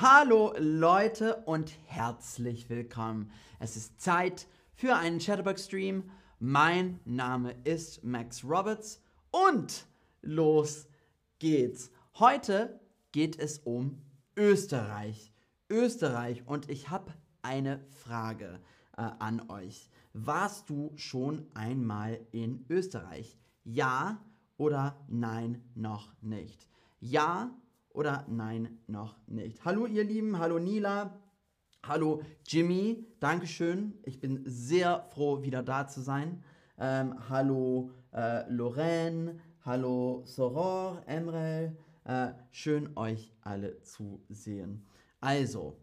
Hallo Leute und herzlich willkommen. Es ist Zeit für einen Chatterbox-Stream. Mein Name ist Max Roberts und los geht's. Heute geht es um Österreich. Österreich und ich habe eine Frage äh, an euch. Warst du schon einmal in Österreich? Ja oder nein noch nicht? Ja oder nein noch nicht? Hallo ihr Lieben, hallo Nila, hallo Jimmy, Dankeschön. Ich bin sehr froh, wieder da zu sein. Ähm, hallo äh, Lorraine, hallo Soror, Emrel. Äh, schön euch alle zu sehen. Also,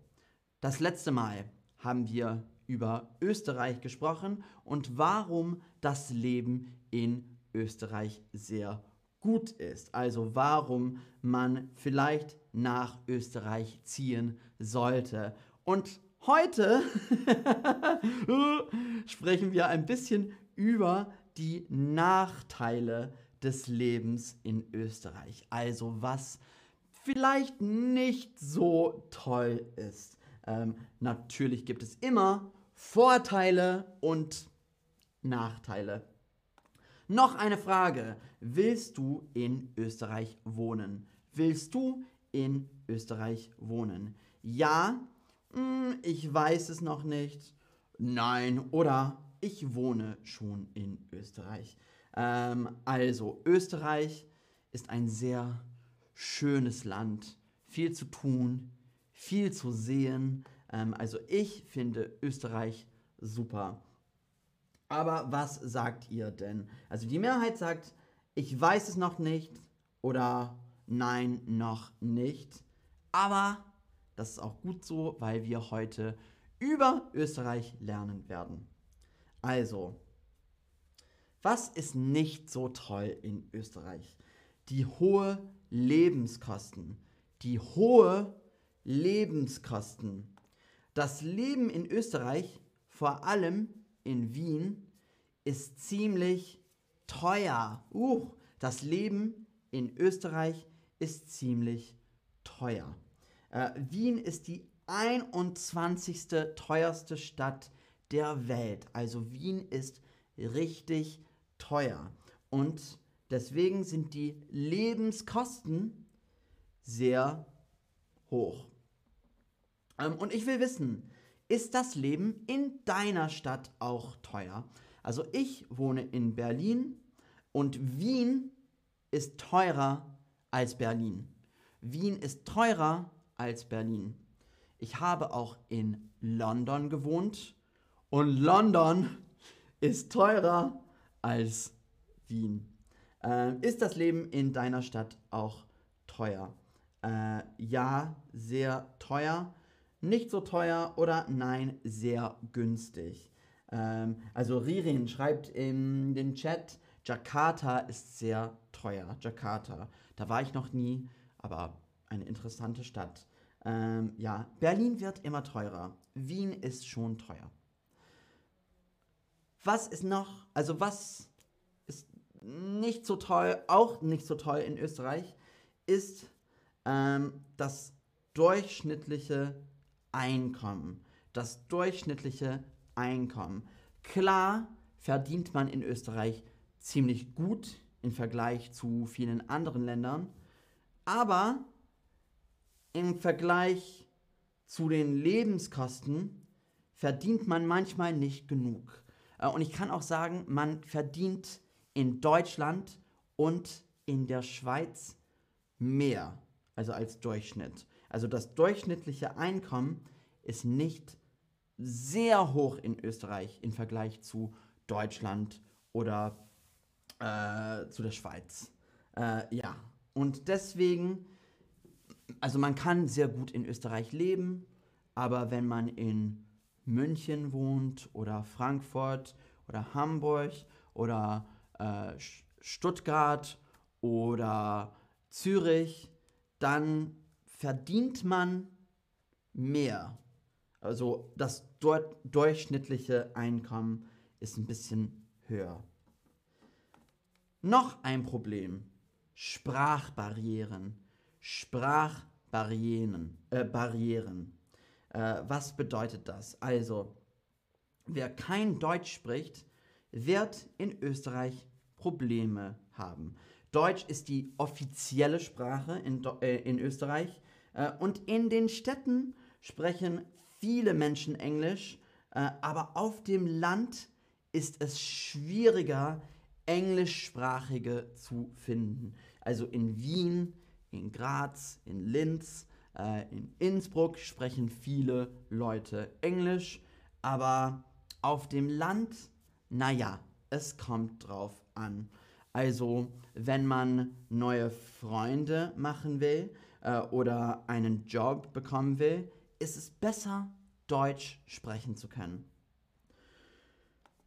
das letzte Mal haben wir über Österreich gesprochen und warum das Leben in Österreich sehr gut ist. Also warum man vielleicht nach Österreich ziehen sollte. Und heute sprechen wir ein bisschen über die Nachteile des Lebens in Österreich. Also was vielleicht nicht so toll ist. Ähm, natürlich gibt es immer Vorteile und Nachteile. Noch eine Frage. Willst du in Österreich wohnen? Willst du in Österreich wohnen? Ja, hm, ich weiß es noch nicht. Nein, oder ich wohne schon in Österreich. Ähm, also, Österreich ist ein sehr schönes Land. Viel zu tun, viel zu sehen. Ähm, also ich finde Österreich super. Aber was sagt ihr denn? Also die Mehrheit sagt, ich weiß es noch nicht oder nein, noch nicht. Aber das ist auch gut so, weil wir heute über Österreich lernen werden. Also, was ist nicht so toll in Österreich? Die hohe Lebenskosten. Die hohe Lebenskosten. Das Leben in Österreich, vor allem in Wien, ist ziemlich teuer. Uh, das Leben in Österreich ist ziemlich teuer. Äh, Wien ist die 21. teuerste Stadt der Welt. Also Wien ist richtig teuer. Und deswegen sind die Lebenskosten sehr hoch. Ähm, und ich will wissen, ist das Leben in deiner Stadt auch teuer? Also ich wohne in Berlin und Wien ist teurer als Berlin. Wien ist teurer als Berlin. Ich habe auch in London gewohnt und London ist teurer als Wien. Äh, ist das Leben in deiner Stadt auch teuer? Äh, ja, sehr teuer nicht so teuer oder nein, sehr günstig. Ähm, also Ririn schreibt in den Chat, Jakarta ist sehr teuer. Jakarta. Da war ich noch nie, aber eine interessante Stadt. Ähm, ja, Berlin wird immer teurer. Wien ist schon teuer. Was ist noch, also was ist nicht so toll, auch nicht so toll in Österreich, ist ähm, das durchschnittliche Einkommen, das durchschnittliche Einkommen. Klar verdient man in Österreich ziemlich gut im Vergleich zu vielen anderen Ländern, aber im Vergleich zu den Lebenskosten verdient man manchmal nicht genug. Äh, und ich kann auch sagen, man verdient in Deutschland und in der Schweiz mehr, also als Durchschnitt. Also das durchschnittliche Einkommen ist nicht sehr hoch in Österreich im Vergleich zu Deutschland oder äh, zu der Schweiz. Äh, ja, und deswegen, also man kann sehr gut in Österreich leben, aber wenn man in München wohnt oder Frankfurt oder Hamburg oder äh, Stuttgart oder Zürich, dann verdient man mehr. Also das dort durchschnittliche Einkommen ist ein bisschen höher. Noch ein Problem. Sprachbarrieren. Sprachbarrieren. Barrieren. Äh, Barrieren. Äh, was bedeutet das? Also, wer kein Deutsch spricht, wird in Österreich Probleme haben. Deutsch ist die offizielle Sprache in, äh, in Österreich und in den Städten sprechen viele Menschen Englisch, äh, aber auf dem Land ist es schwieriger, englischsprachige zu finden. Also in Wien, in Graz, in Linz, äh, in Innsbruck sprechen viele Leute Englisch, aber auf dem Land, naja, es kommt drauf an. Also wenn man neue Freunde machen will äh, oder einen Job bekommen will, ist es besser, Deutsch sprechen zu können.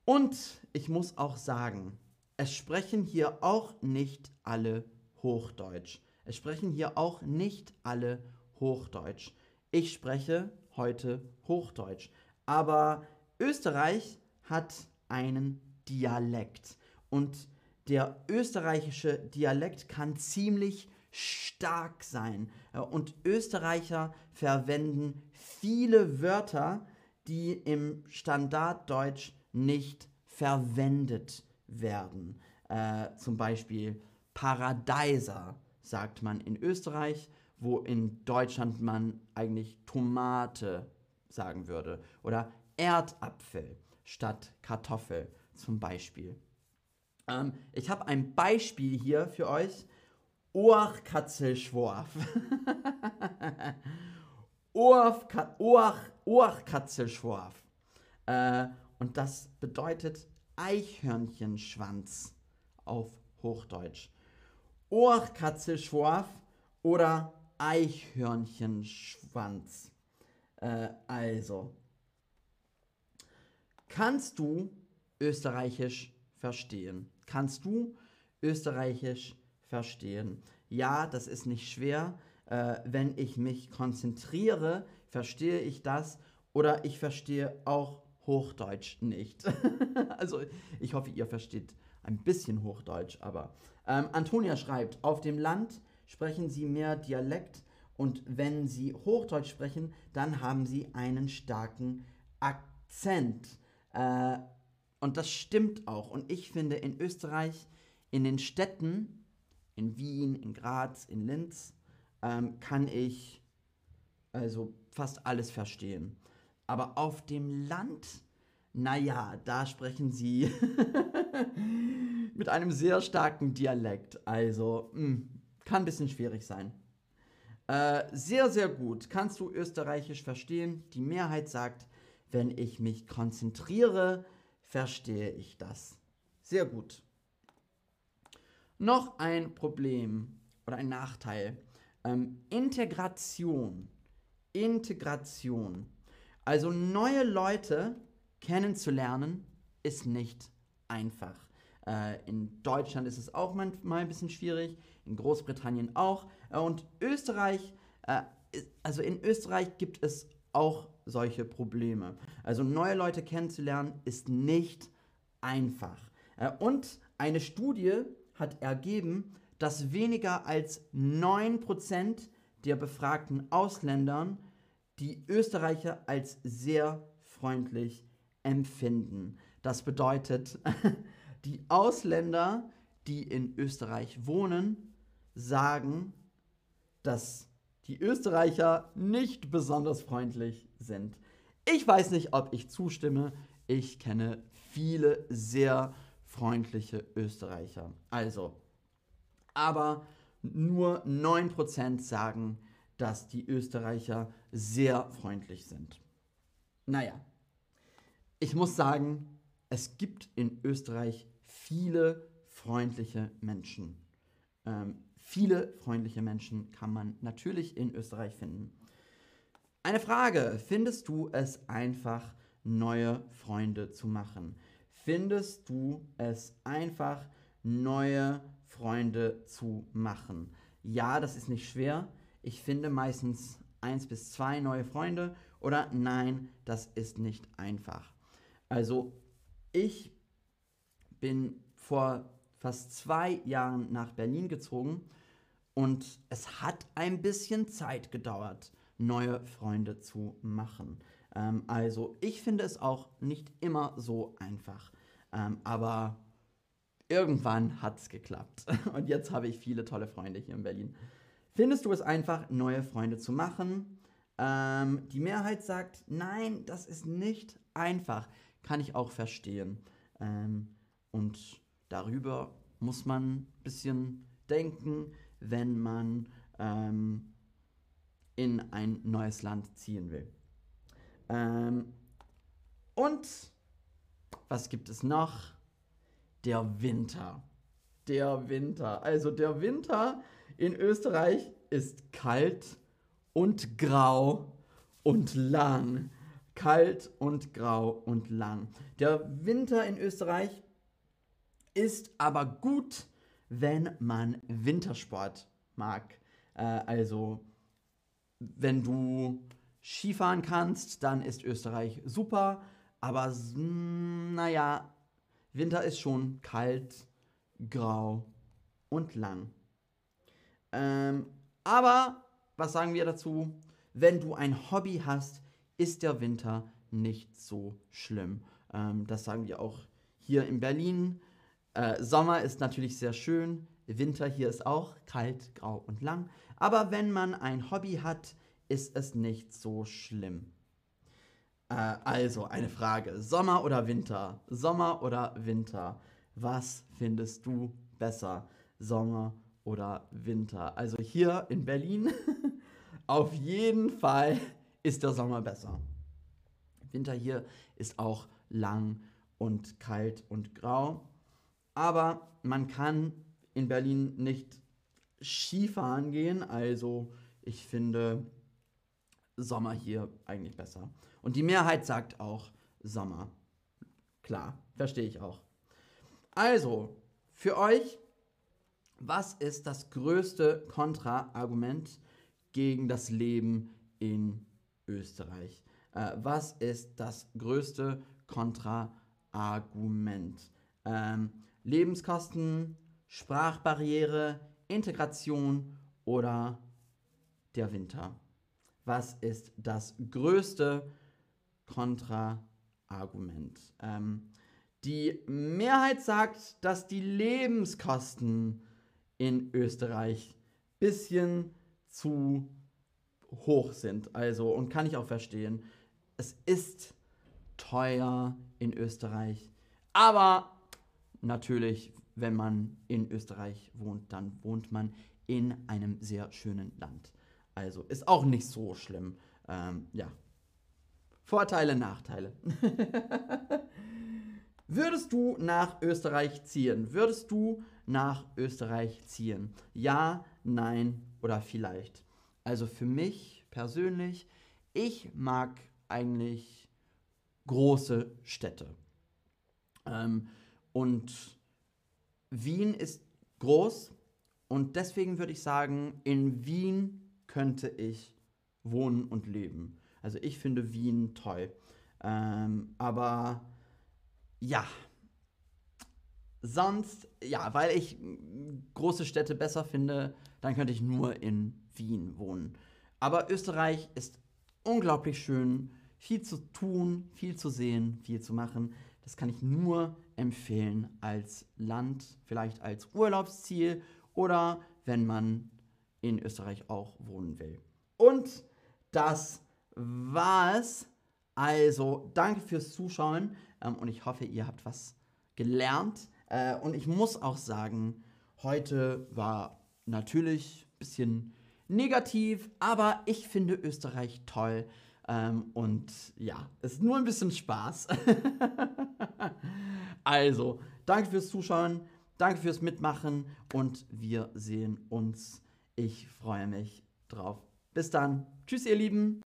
Und ich muss auch sagen, es sprechen hier auch nicht alle Hochdeutsch. Es sprechen hier auch nicht alle Hochdeutsch. Ich spreche heute Hochdeutsch. Aber Österreich hat einen Dialekt. Und der österreichische Dialekt kann ziemlich stark sein. Und Österreicher verwenden viele Wörter, die im Standarddeutsch nicht verwendet werden. Äh, zum Beispiel Paradeiser sagt man in Österreich, wo in Deutschland man eigentlich Tomate sagen würde. Oder Erdapfel statt Kartoffel zum Beispiel. Ähm, ich habe ein Beispiel hier für euch. Ohrkatzelschworf. Ohrkatzelschworf. Äh, und das bedeutet Eichhörnchenschwanz auf Hochdeutsch. Ohrkatzelschworf oder Eichhörnchenschwanz. Äh, also, kannst du Österreichisch verstehen? Kannst du Österreichisch verstehen? Ja, das ist nicht schwer. Äh, wenn ich mich konzentriere, verstehe ich das oder ich verstehe auch Hochdeutsch nicht. also ich hoffe, ihr versteht ein bisschen Hochdeutsch, aber ähm, Antonia schreibt, auf dem Land sprechen sie mehr Dialekt und wenn sie Hochdeutsch sprechen, dann haben sie einen starken Akzent. Äh, und das stimmt auch. Und ich finde, in Österreich, in den Städten, in Wien, in Graz, in Linz, ähm, kann ich also fast alles verstehen. Aber auf dem Land, naja, da sprechen sie mit einem sehr starken Dialekt. Also, mh, hm, kann ein bisschen schwierig sein. Äh, sehr, sehr gut. Kannst du Österreichisch verstehen? Die Mehrheit sagt, wenn ich mich konzentriere, verstehe ich das. Sehr gut. Noch ein Problem oder ein Nachteil. Ähm, Integration. Integration. Also neue Leute kennenzulernen, ist nicht einfach. Äh, in Deutschland ist es auch manchmal ein bisschen schwierig, in Großbritannien auch. Äh, und Österreich, äh, also in Österreich gibt es auch solche Probleme. Also neue Leute kennenzulernen ist nicht einfach. Äh, und eine Studie hat ergeben, dass weniger als 9% der befragten Ausländern die Österreicher als sehr freundlich empfinden. Das bedeutet, die Ausländer, die in Österreich wohnen, sagen, dass die Österreicher nicht besonders freundlich sind. Ich weiß nicht, ob ich zustimme. Ich kenne viele sehr freundliche Österreicher. Also, aber nur 9% sagen, dass die Österreicher sehr freundlich sind. Naja, ich muss sagen, es gibt in Österreich viele freundliche Menschen. Ähm, viele freundliche Menschen kann man natürlich in Österreich finden. Eine Frage, findest du es einfach, neue Freunde zu machen? Findest du es einfach, neue Freunde zu machen? Ja, das ist nicht schwer. Ich finde meistens eins bis zwei neue Freunde oder nein, das ist nicht einfach. Also ich bin vor fast zwei Jahren nach Berlin gezogen Und es hat ein bisschen Zeit gedauert, neue Freunde zu machen. Ähm, also ich finde es auch nicht immer so einfach. Ähm, aber irgendwann hat es geklappt. Und jetzt habe ich viele tolle Freunde hier in Berlin. Findest du es einfach, neue Freunde zu machen? Ähm, die Mehrheit sagt, nein, das ist nicht einfach. Kann ich auch verstehen. Ähm, und darüber muss man ein bisschen denken, wenn man ähm, in ein neues Land ziehen will. Ähm, und was gibt es noch? Der Winter. Der Winter. Also der Winter in Österreich ist kalt und grau und lang. Kalt und grau und lang. Der Winter in Österreich ist aber gut, wenn man Wintersport mag. Äh, also wenn du Skifahren kannst, dann ist Österreich super. Aber naja, Winter ist schon kalt, grau und lang. Ähm, aber was sagen wir dazu? Wenn du ein Hobby hast, ist der Winter nicht so schlimm. Ähm, das sagen wir auch hier in Berlin. Äh, Sommer ist natürlich sehr schön. Winter hier ist auch kalt, grau und lang. Aber wenn man ein Hobby hat, ist es nicht so schlimm. Äh, also eine Frage. Sommer oder Winter? Sommer oder Winter? Was findest du besser? Sommer oder Winter? Also hier in Berlin auf jeden Fall ist der Sommer besser. Winter hier ist auch lang und kalt und grau. Aber man kann in Berlin nicht Skifahren gehen. Also ich finde Sommer hier eigentlich besser. Und die Mehrheit sagt auch Sommer. Klar, verstehe ich auch. Also, für euch, was ist das größte Kontraargument gegen das Leben in Österreich? Äh, was ist das größte Kontraargument? Ähm, Lebenskosten, Sprachbarriere, Integration oder der Winter? Was ist das größte Kontraargument? Ähm, die Mehrheit sagt, dass die Lebenskosten in Österreich ein bisschen zu hoch sind. Also, und kann ich auch verstehen, es ist teuer in Österreich. Aber natürlich, wenn man in Österreich wohnt, dann wohnt man in einem sehr schönen Land. Also ist auch nicht so schlimm. Ähm, ja. Vorteile, Nachteile. Würdest du nach Österreich ziehen? Würdest du nach Österreich ziehen? Ja, nein oder vielleicht. Also für mich persönlich, ich mag eigentlich große Städte. Ähm, und Wien ist groß und deswegen würde ich sagen, in Wien könnte ich wohnen und leben. Also ich finde Wien toll. Ähm, aber ja, sonst, ja, weil ich große Städte besser finde, dann könnte ich nur in Wien wohnen. Aber Österreich ist unglaublich schön, viel zu tun, viel zu sehen, viel zu machen. Das kann ich nur empfehlen als Land, vielleicht als Urlaubsziel oder wenn man in Österreich auch wohnen will. Und das war's. Also, danke fürs Zuschauen ähm, und ich hoffe, ihr habt was gelernt. Äh, und ich muss auch sagen, heute war natürlich ein bisschen negativ, aber ich finde Österreich toll. Ähm, und ja, es ist nur ein bisschen Spaß. also, danke fürs Zuschauen, danke fürs Mitmachen und wir sehen uns ich freue mich drauf. Bis dann. Tschüss, ihr Lieben.